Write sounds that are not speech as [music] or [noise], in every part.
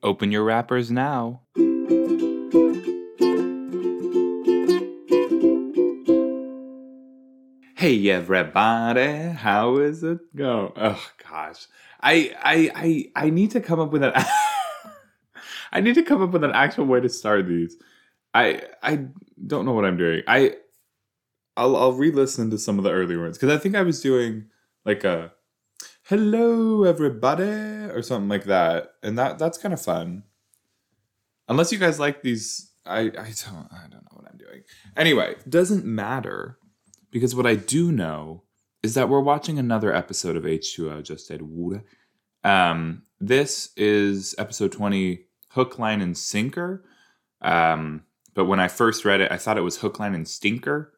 Open your wrappers now. Hey everybody, how is it going? Oh gosh, I I I I need to come up with an. [laughs] I need to come up with an actual way to start these. I I don't know what I'm doing. I I'll I'll re-listen to some of the earlier ones because I think I was doing like a hello everybody or something like that. And that that's kind of fun. Unless you guys like these i i don't i don't know what i'm doing. Anyway doesn't matter because what i do know is that we're watching another episode of h2o just add water. um this is episode 20 hook line and sinker. Um but when i first read it i thought it was hook line and stinker.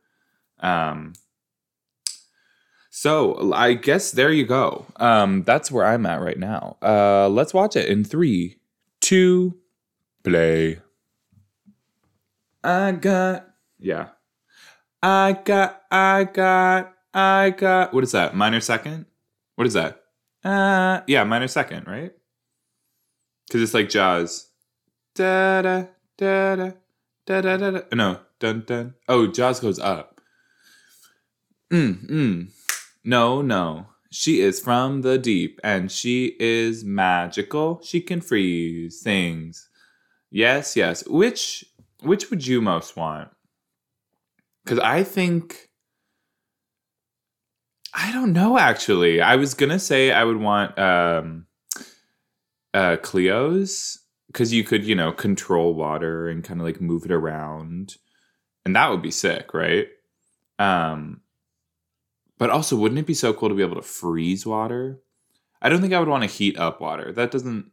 Um so I guess there you go. Um, that's where I'm at right now. Uh, let's watch it in three, two, play. I got yeah. I got I got I got what is that? Minor second? What is that? Uh yeah, minor second, right? Cause it's like jazz. Da da da da da da da. No, dun dun. Oh, Jaws goes up. Mm mm. No, no. She is from the deep and she is magical. She can freeze things. Yes, yes. Which which would you most want? Cuz I think I don't know actually. I was going to say I would want um uh Cleo's cuz you could, you know, control water and kind of like move it around. And that would be sick, right? Um but also, wouldn't it be so cool to be able to freeze water? I don't think I would want to heat up water. That doesn't.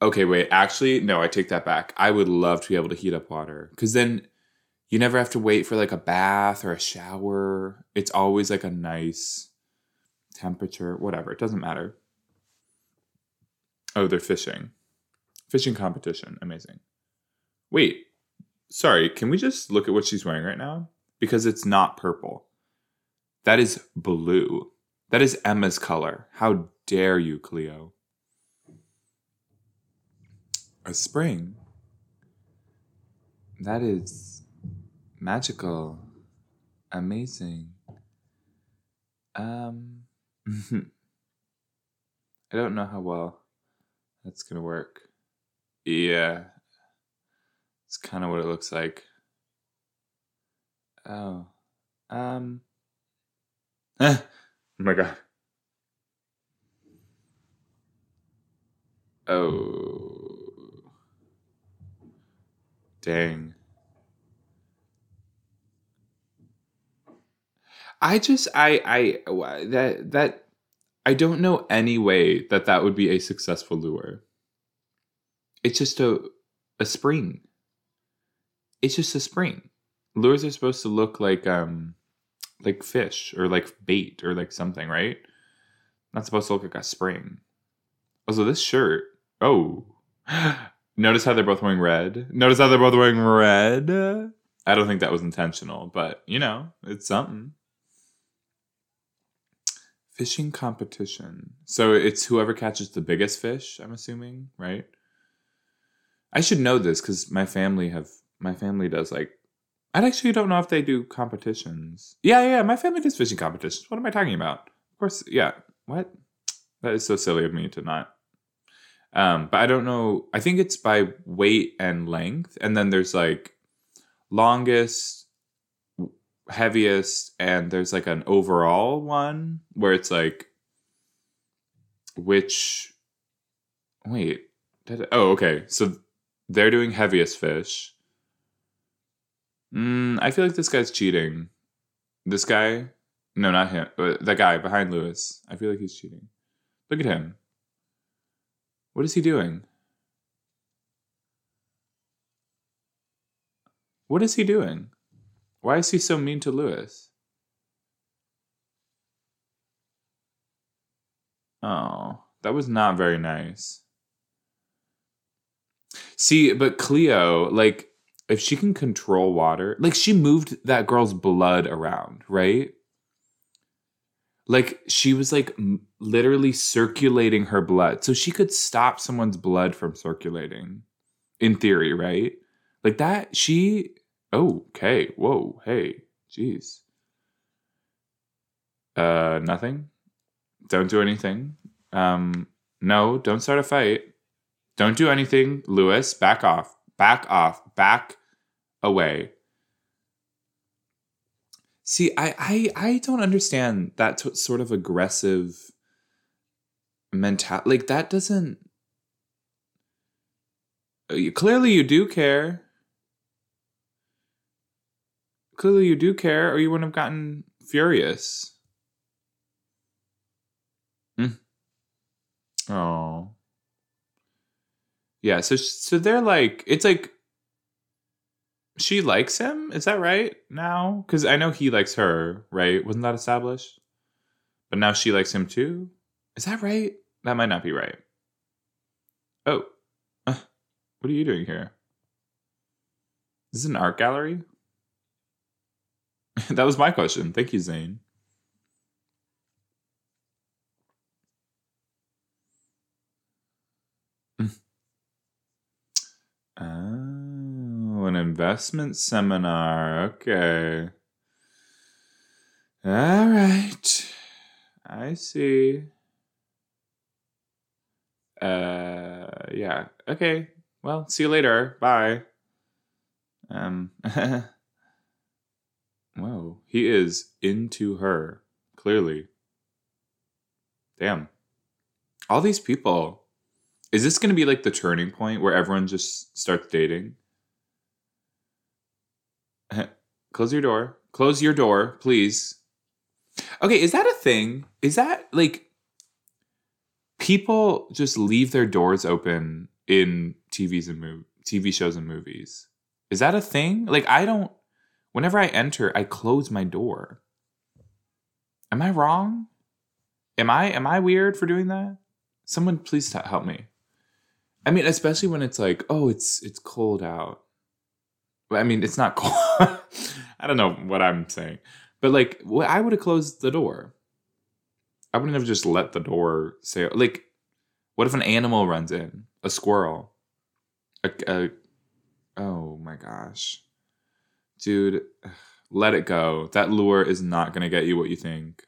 Okay, wait. Actually, no, I take that back. I would love to be able to heat up water because then you never have to wait for like a bath or a shower. It's always like a nice temperature, whatever. It doesn't matter. Oh, they're fishing. Fishing competition. Amazing. Wait, sorry. Can we just look at what she's wearing right now? Because it's not purple. That is blue. That is Emma's color. How dare you, Cleo? A spring. That is magical. Amazing. Um [laughs] I don't know how well that's going to work. Yeah. It's kind of what it looks like. Oh. Um oh my god. Oh. Dang. I just I I that that I don't know any way that that would be a successful lure. It's just a a spring. It's just a spring. Lures are supposed to look like um like fish or like bait or like something, right? Not supposed to look like a spring. Also, this shirt. Oh, [gasps] notice how they're both wearing red. Notice how they're both wearing red. I don't think that was intentional, but you know, it's something. Fishing competition. So it's whoever catches the biggest fish. I'm assuming, right? I should know this because my family have my family does like I actually don't know if they do competitions. Yeah, yeah, my family does fishing competitions. What am I talking about? Of course, yeah. What? That is so silly of me to not. Um, but I don't know. I think it's by weight and length, and then there's like longest, heaviest, and there's like an overall one where it's like which. Wait. Did, oh, okay. So they're doing heaviest fish Mm, I feel like this guy's cheating. This guy, no, not him. But that guy behind Lewis. I feel like he's cheating. Look at him. What is he doing? What is he doing? Why is he so mean to Lewis? Oh, that was not very nice. See, but Cleo, like, if she can control water, like she moved that girl's blood around, right? Like she was like m- literally circulating her blood. So she could stop someone's blood from circulating in theory, right? Like that she oh, okay. Whoa, hey. Jeez. Uh nothing. Don't do anything. Um no, don't start a fight. Don't do anything, Lewis. Back off. Back off. Back away. See, I I, I don't understand that t- sort of aggressive mental. Like that doesn't. Uh, you- Clearly, you do care. Clearly, you do care, or you wouldn't have gotten furious. Oh. Yeah, so so they're like it's like she likes him, is that right? Now? Cuz I know he likes her, right? Wasn't that established? But now she likes him too? Is that right? That might not be right. Oh. Uh, [laughs] what are you doing here? Is this an art gallery? [laughs] that was my question. Thank you, Zane. Oh, an investment seminar. Okay. All right. I see. Uh, yeah. Okay. Well, see you later. Bye. Um, [laughs] whoa. He is into her, clearly. Damn. All these people. Is this going to be like the turning point where everyone just starts dating? [laughs] Close your door. Close your door, please. Okay, is that a thing? Is that like people just leave their doors open in TVs and mov- TV shows and movies? Is that a thing? Like I don't whenever I enter, I close my door. Am I wrong? Am I am I weird for doing that? Someone please t- help me. I mean, especially when it's like, oh, it's it's cold out. I mean, it's not [laughs] cold. I don't know what I'm saying, but like, I would have closed the door. I wouldn't have just let the door say like, what if an animal runs in, a squirrel, a, a oh my gosh, dude, let it go. That lure is not gonna get you what you think.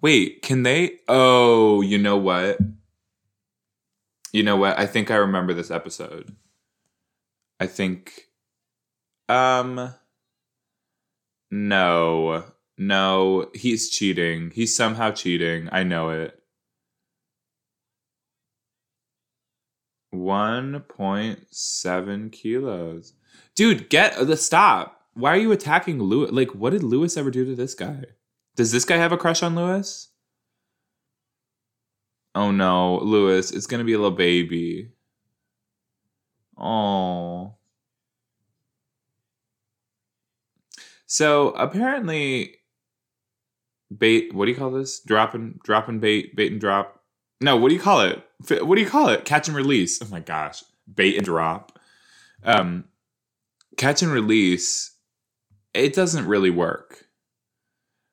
Wait, can they? Oh, you know what? You know what? I think I remember this episode. I think um no. No, he's cheating. He's somehow cheating. I know it. 1.7 kilos. Dude, get the stop. Why are you attacking Lewis? Like, what did Lewis ever do to this guy? Does this guy have a crush on Lewis? Oh no, Lewis, it's gonna be a little baby. Oh. So apparently, bait. What do you call this? Dropping, dropping bait, bait and drop. No, what do you call it? What do you call it? Catch and release. Oh my gosh, bait and drop. Um, catch and release. It doesn't really work.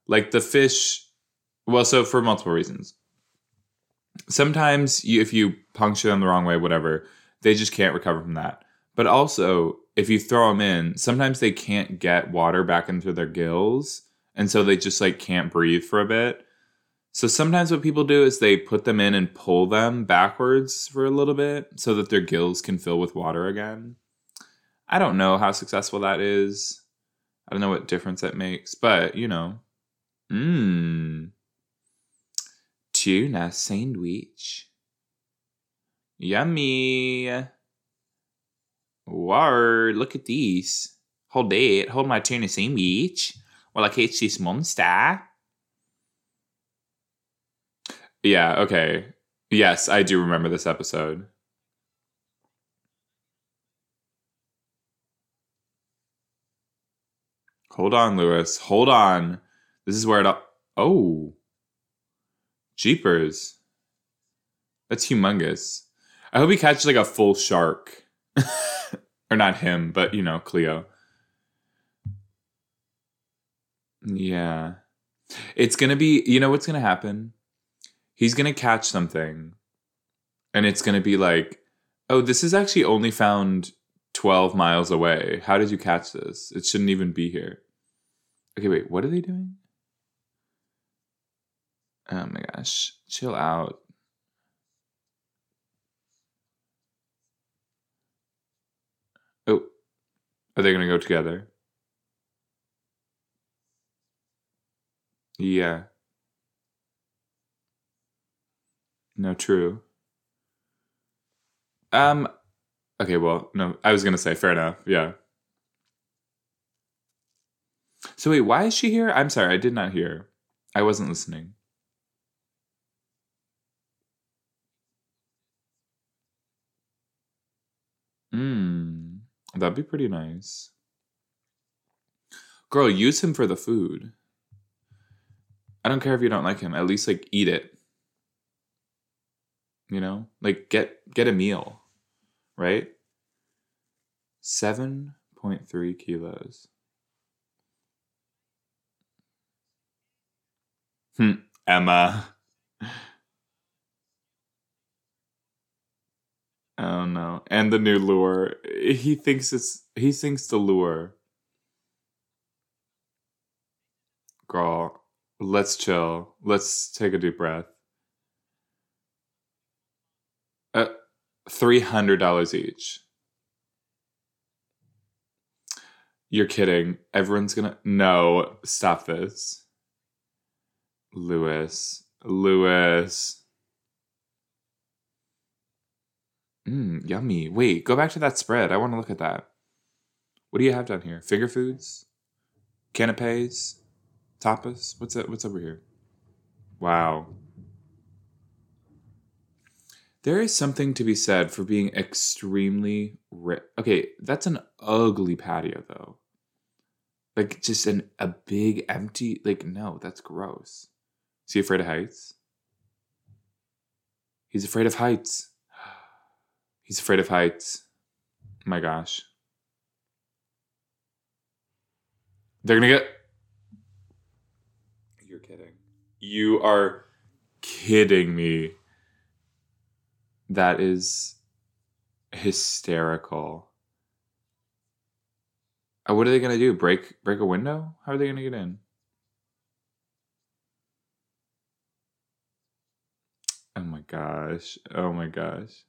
Like the fish. Well, so for multiple reasons sometimes you, if you puncture them the wrong way, whatever, they just can't recover from that. But also, if you throw them in, sometimes they can't get water back into their gills, and so they just like can't breathe for a bit. So sometimes what people do is they put them in and pull them backwards for a little bit so that their gills can fill with water again. I don't know how successful that is. I don't know what difference that makes, but you know. Mmm tuna sandwich. Yummy. Word, look at these. Hold it. Hold my tuna sandwich while I catch this monster. Yeah, okay. Yes, I do remember this episode. Hold on, Lewis. Hold on. This is where it all. Oh. Jeepers. That's humongous. I hope he catches like a full shark. [laughs] or not him, but you know, Cleo. Yeah. It's gonna be. You know what's gonna happen? He's gonna catch something, and it's gonna be like, "Oh, this is actually only found twelve miles away. How did you catch this? It shouldn't even be here." Okay, wait. What are they doing? Oh my gosh, chill out. Oh, are they gonna go together? Yeah. No, true. Um. Okay. Well, no. I was gonna say fair enough. Yeah. So wait, why is she here? I'm sorry, I did not hear. I wasn't listening. Hmm. That'd be pretty nice. Girl, use him for the food. I don't care if you don't like him. At least like eat it. You know? Like get get a meal. Right? 7.3 kilos. Hmm. Emma. [laughs] And the new lure. He thinks it's he thinks the lure. Girl, let's chill. Let's take a deep breath. Uh three hundred dollars each. You're kidding. Everyone's gonna no, stop this. Lewis. Lewis. Mmm, yummy. Wait, go back to that spread. I want to look at that. What do you have down here? Finger foods? Canapes? Tapas? What's that? What's over here? Wow. There is something to be said for being extremely rich. Okay, that's an ugly patio though. Like just an a big empty like no, that's gross. Is he afraid of heights? He's afraid of heights. He's afraid of heights. My gosh. They're gonna get. You're kidding. You are kidding me. That is hysterical. Uh, What are they gonna do? Break break a window? How are they gonna get in? Oh my gosh. Oh my gosh.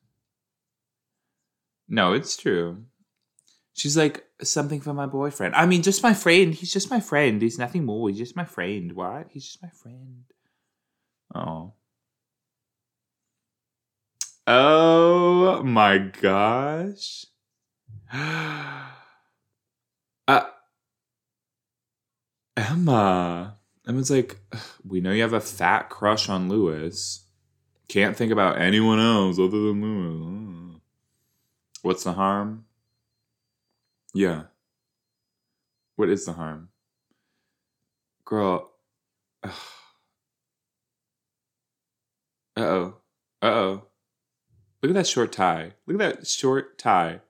No, it's true. She's like something for my boyfriend. I mean, just my friend. He's just my friend. He's nothing more. He's just my friend. What? He's just my friend. Oh. Oh my gosh. [gasps] Uh, Emma. Emma's like, we know you have a fat crush on Lewis. Can't think about anyone else other than Lewis. What's the harm? Yeah. What is the harm? Girl. [sighs] Uh oh. Uh oh. Look at that short tie. Look at that short tie.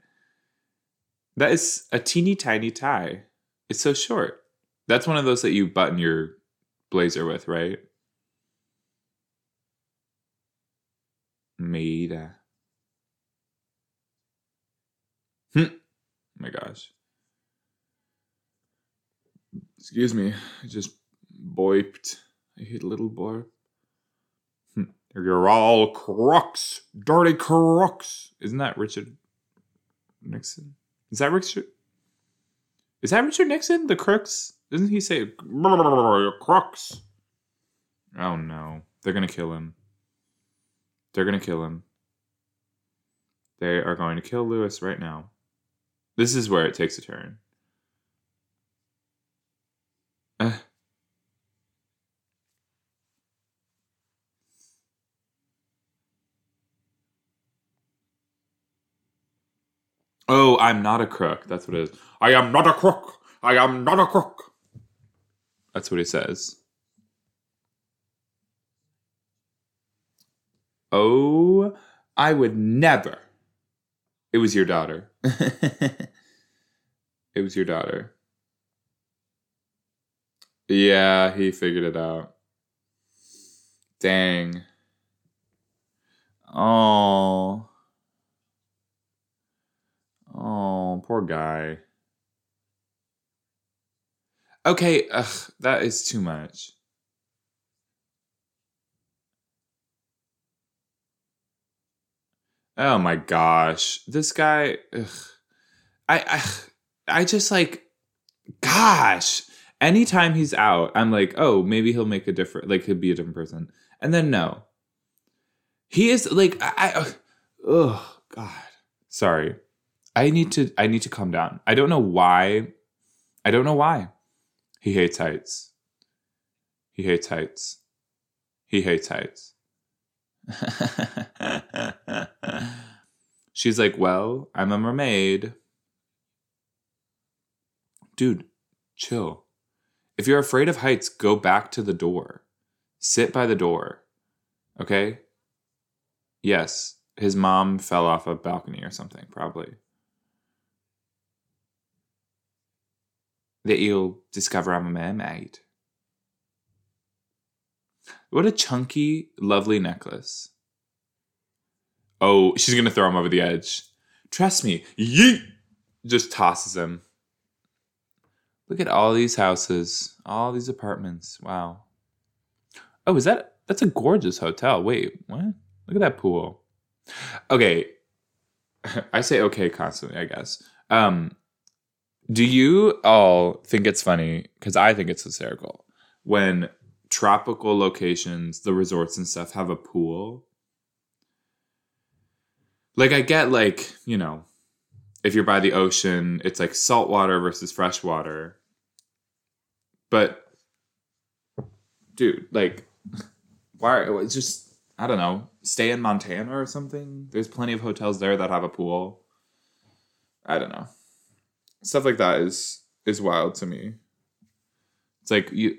That is a teeny tiny tie. It's so short. That's one of those that you button your blazer with, right? Maida. Hmm. My gosh. Excuse me. I just boiped. I hit a little. Hmm. You're all crooks. Dirty crooks. Isn't that Richard Nixon? Is that Richard? Is that Richard Nixon? The crooks? Doesn't he say crooks? Oh no. They're gonna kill him. They're gonna kill him. They are going to kill Lewis right now. This is where it takes a turn. Uh. Oh, I'm not a crook. That's what it is. I am not a crook. I am not a crook. That's what he says. Oh, I would never. It was your daughter. [laughs] it was your daughter. Yeah, he figured it out. Dang. Oh. Oh, poor guy. Okay, ugh, that is too much. Oh my gosh, this guy. Ugh. I, I I just like, gosh. Anytime he's out, I'm like, oh, maybe he'll make a different, like he'll be a different person. And then no, he is like, I, I oh God, sorry. I need to, I need to calm down. I don't know why. I don't know why. He hates heights. He hates heights. He hates heights. [laughs] She's like, Well, I'm a mermaid. Dude, chill. If you're afraid of heights, go back to the door. Sit by the door. Okay? Yes, his mom fell off a balcony or something, probably. That you'll discover I'm a mermaid. What a chunky, lovely necklace. Oh, she's gonna throw him over the edge. Trust me. Yeet! Just tosses him. Look at all these houses, all these apartments. Wow. Oh, is that that's a gorgeous hotel. Wait, what? Look at that pool. Okay. [laughs] I say okay constantly, I guess. Um do you all think it's funny cuz I think it's hysterical when tropical locations, the resorts and stuff have a pool? Like I get like, you know, if you're by the ocean, it's like salt water versus fresh water. But dude, like why it's just I don't know, stay in Montana or something. There's plenty of hotels there that have a pool. I don't know. Stuff like that is is wild to me. It's like you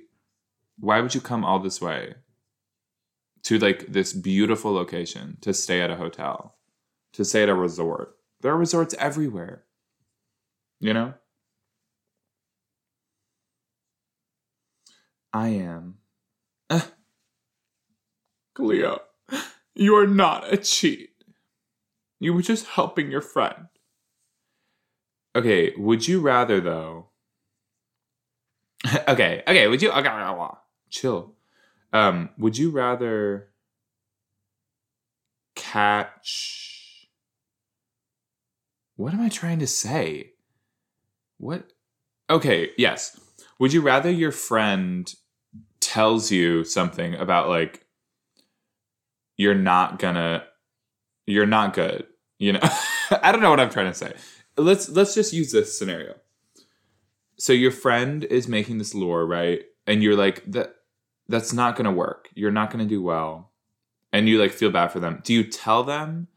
why would you come all this way to like this beautiful location to stay at a hotel, to stay at a resort? There are resorts everywhere. You know? I am. [laughs] Cleo, you are not a cheat. You were just helping your friend. Okay, would you rather though? [laughs] okay, okay, would you okay, chill. Um, would you rather catch what am I trying to say? What? Okay, yes. Would you rather your friend tells you something about like you're not gonna you're not good, you know? [laughs] I don't know what I'm trying to say. Let's let's just use this scenario. So your friend is making this lure, right? And you're like that that's not gonna work. You're not gonna do well. And you like feel bad for them. Do you tell them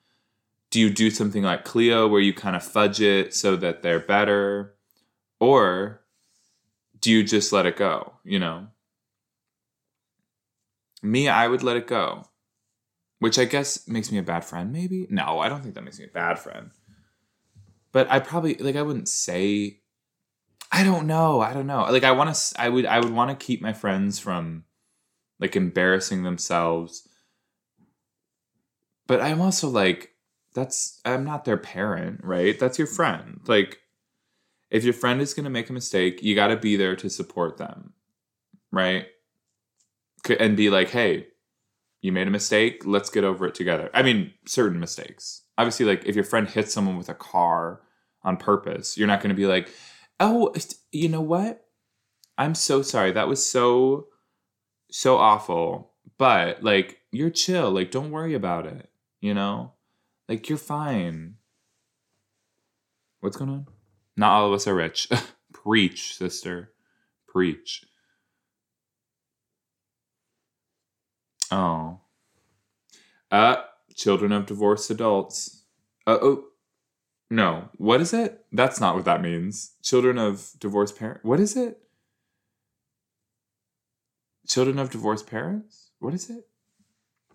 do you do something like Cleo where you kind of fudge it so that they're better? Or do you just let it go, you know? Me, I would let it go. Which I guess makes me a bad friend, maybe? No, I don't think that makes me a bad friend. But I probably like I wouldn't say I don't know. I don't know. Like I want to I would I would want to keep my friends from like embarrassing themselves. But I'm also like that's I'm not their parent, right? That's your friend. Like if your friend is going to make a mistake, you got to be there to support them, right? And be like, "Hey, you made a mistake. Let's get over it together." I mean, certain mistakes. Obviously, like if your friend hits someone with a car on purpose, you're not going to be like, "Oh, you know what? I'm so sorry. That was so so awful." But like, you're chill. Like, don't worry about it. You know? Like you're fine. What's going on? Not all of us are rich. [laughs] Preach, sister. Preach. Oh. Uh, children of divorced adults. Uh, oh. No. What is it? That's not what that means. Children of divorced parents. What is it? Children of divorced parents? What is it?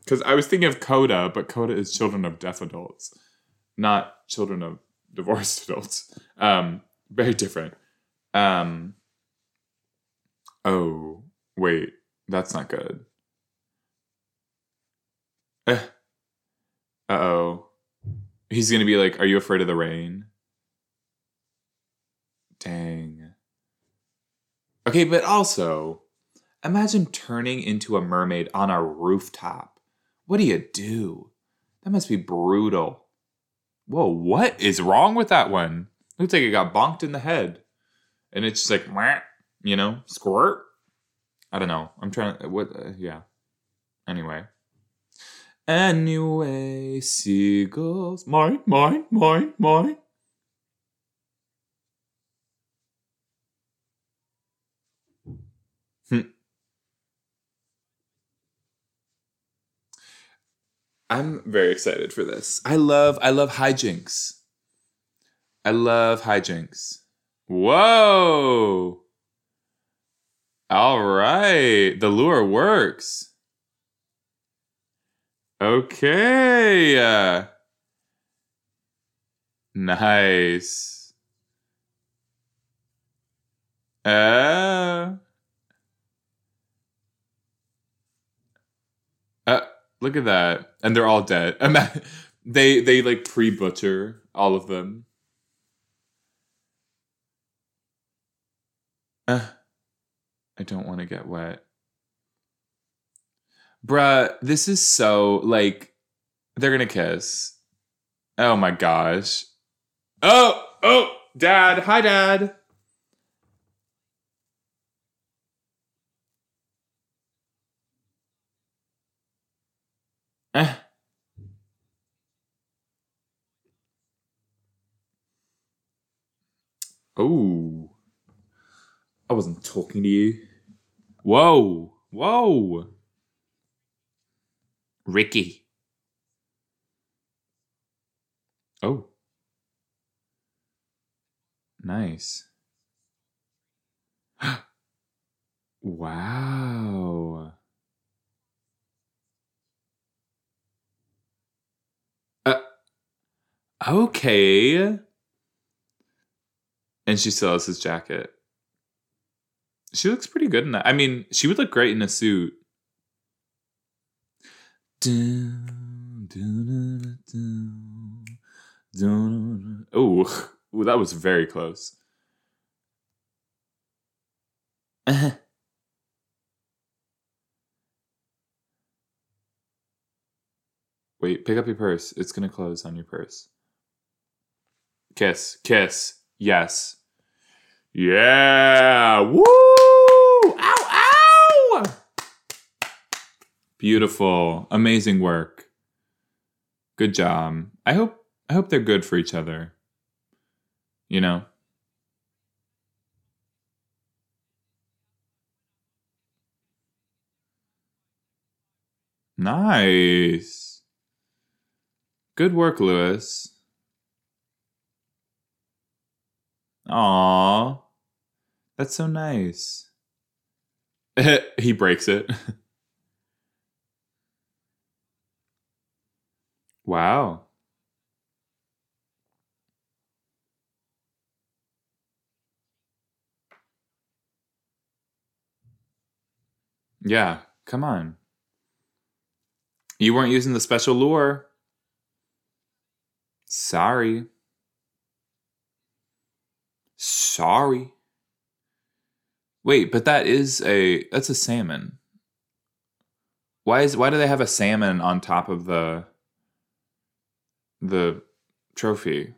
Because I was thinking of CODA, but CODA is children of deaf adults, not children of divorced [laughs] adults. Um, very different. Um, Oh, wait. That's not good. Uh oh. He's gonna be like, Are you afraid of the rain? Dang. Okay, but also, imagine turning into a mermaid on a rooftop. What do you do? That must be brutal. Whoa, what is wrong with that one? Looks like it got bonked in the head. And it's just like, "Mwah," you know, squirt. I don't know. I'm trying to, what, uh, yeah. Anyway. Anyway, seagulls. Mine, mine, mine, mine. Hmm. I'm very excited for this. I love I love hijinks. I love hijinks. Whoa. All right. The lure works. Okay. Uh, nice. Uh, uh, look at that. And they're all dead. [laughs] They they like pre-butcher all of them. Uh, I don't want to get wet. Bruh, this is so like they're gonna kiss. Oh my gosh. Oh, oh, dad. Hi, dad. Eh. Oh. I wasn't talking to you. Whoa. Whoa. Rikki. Oh. Nice. [gasps] wow. Uh, okay. And she still has his jacket. She looks pretty good in that. I mean, she would look great in a suit. Oh, that was very close. [laughs] Wait, pick up your purse. It's gonna close on your purse. Kiss, kiss, yes. Yeah! Woo! Ow, ow! Beautiful. Amazing work. Good job. I hope I hope they're good for each other. You know? Nice. Good work, Lewis. Aw. That's so nice. [laughs] he breaks it. [laughs] wow. Yeah, come on. You weren't using the special lure. Sorry. Sorry. Wait, but that is a that's a salmon. Why is why do they have a salmon on top of the the trophy?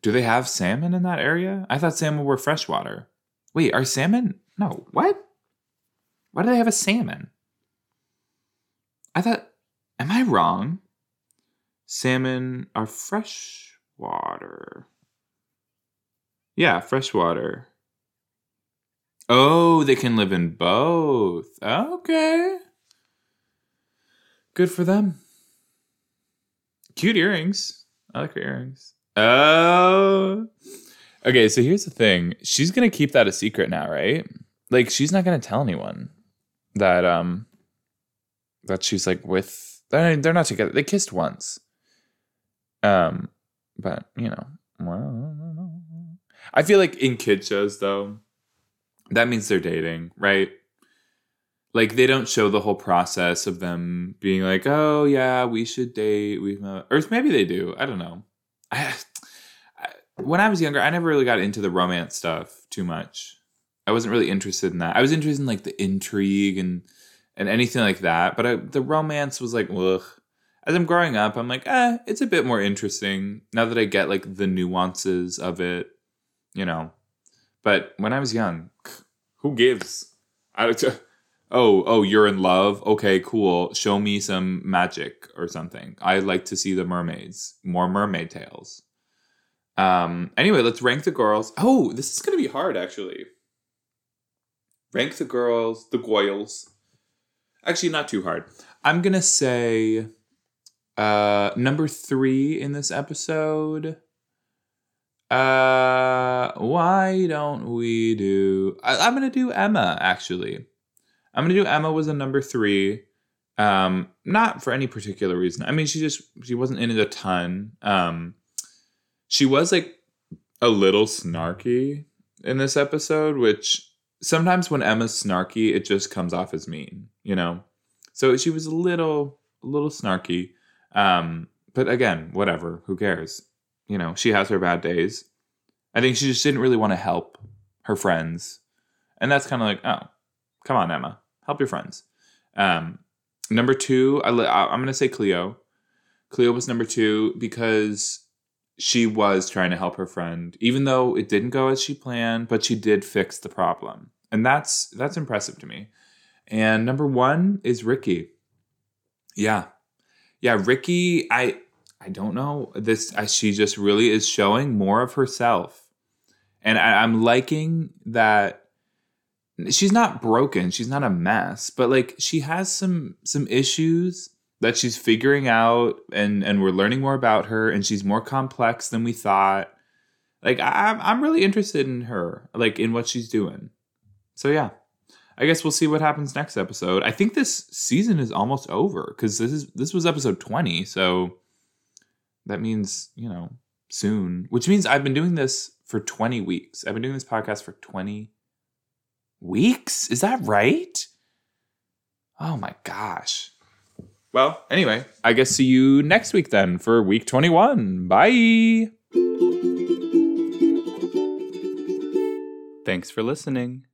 Do they have salmon in that area? I thought salmon were freshwater. Wait, are salmon? No, what? Why do they have a salmon? I thought, am I wrong? Salmon are freshwater. Yeah, freshwater. Oh, they can live in both. Okay. Good for them. Cute earrings. I like her earrings. Oh. Okay, so here's the thing. She's going to keep that a secret now, right? Like she's not going to tell anyone that um that she's like with they're, they're not together. They kissed once. Um but, you know, well, I feel like in kid shows though, that means they're dating, right? Like they don't show the whole process of them being like, "Oh yeah, we should date." We or maybe they do. I don't know. I, I, when I was younger, I never really got into the romance stuff too much. I wasn't really interested in that. I was interested in like the intrigue and and anything like that. But I, the romance was like, ugh. As I'm growing up, I'm like, eh, it's a bit more interesting now that I get like the nuances of it, you know. But when I was young, who gives? I, [laughs] oh, oh, you're in love? Okay, cool. Show me some magic or something. I like to see the mermaids. More mermaid tales. Um, anyway, let's rank the girls. Oh, this is gonna be hard actually. Rank the girls, the Goyles. Actually, not too hard. I'm gonna say uh number three in this episode. Uh why don't we do I, I'm gonna do Emma actually. I'm gonna do Emma was a number three. Um, not for any particular reason. I mean, she just she wasn't in it a ton. Um, she was like a little snarky in this episode, which sometimes when Emma's snarky, it just comes off as mean, you know. So she was a little a little snarky. Um, but again, whatever. Who cares? You know, she has her bad days. I think she just didn't really want to help her friends, and that's kind of like, oh, come on, Emma help your friends. Um, number two, I, I'm going to say Cleo. Cleo was number two because she was trying to help her friend, even though it didn't go as she planned, but she did fix the problem, and that's that's impressive to me. And number one is Rikki. Yeah, yeah, Rikki. I I don't know. This. she just really is showing more of herself, and I, I'm liking that she's not broken. She's not a mess but like she has some some issues that she's figuring out and and we're learning more about her and she's more complex than we thought. Like i'm i'm really interested in her like in what she's doing. So yeah. I guess we'll see what happens next episode. I think this season is almost over because this is this was episode 20 so that means you know soon which means i've been doing this for 20 weeks i've been doing this podcast for 20 weeks. Is that right? Oh my gosh. Well, anyway, I guess see you next week then for week 21. Bye. Thanks for listening.